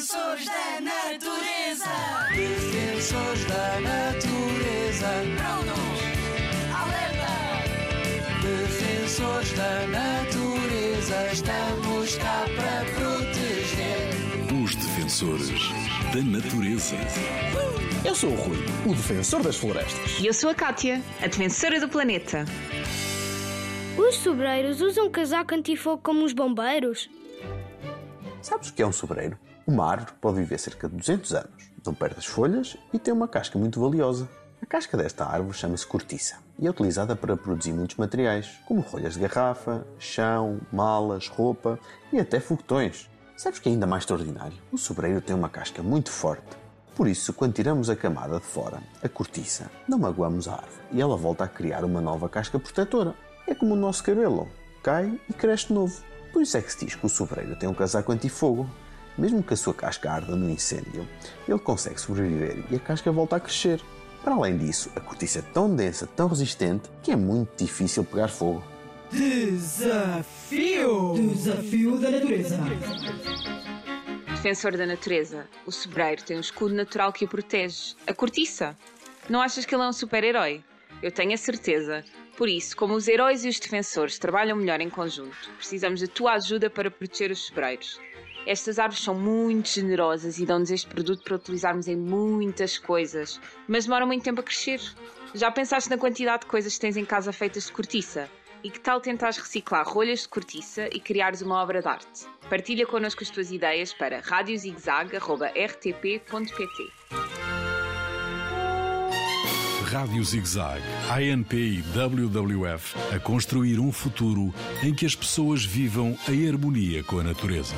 Defensores da natureza. Defensores da natureza. Prontos. Alerta. Defensores da natureza. Estamos cá para proteger. Os defensores da natureza. Eu sou o Rui, o defensor das florestas. E eu sou a Kátia, a defensora do planeta. Os sobreiros usam casaco antifogo como os bombeiros? Sabes o que é um sobreiro? Uma árvore pode viver cerca de 200 anos, não perde as folhas e tem uma casca muito valiosa. A casca desta árvore chama-se cortiça e é utilizada para produzir muitos materiais, como rolhas de garrafa, chão, malas, roupa e até foguetões. Sabes que é ainda mais extraordinário? O sobreiro tem uma casca muito forte. Por isso, quando tiramos a camada de fora, a cortiça, não magoamos a árvore e ela volta a criar uma nova casca protetora. É como o nosso cabelo, cai e cresce de novo. Por isso é que se diz que o sobreiro tem um casaco antifogo. Mesmo que a sua casca arda no incêndio, ele consegue sobreviver e a casca volta a crescer. Para além disso, a cortiça é tão densa, tão resistente, que é muito difícil pegar fogo. Desafio! Desafio da natureza. Defensor da natureza, o sobreiro tem um escudo natural que o protege. A cortiça. Não achas que ele é um super-herói? Eu tenho a certeza. Por isso, como os heróis e os defensores trabalham melhor em conjunto, precisamos da tua ajuda para proteger os sobreiros. Estas árvores são muito generosas e dão-nos este produto para utilizarmos em muitas coisas, mas demoram muito tempo a crescer. Já pensaste na quantidade de coisas que tens em casa feitas de cortiça? E que tal tentares reciclar rolhas de cortiça e criares uma obra de arte? Partilha connosco as tuas ideias para radiozigzag.rtp.pt Rádio ZigZag, ANP e WWF a construir um futuro em que as pessoas vivam em harmonia com a natureza.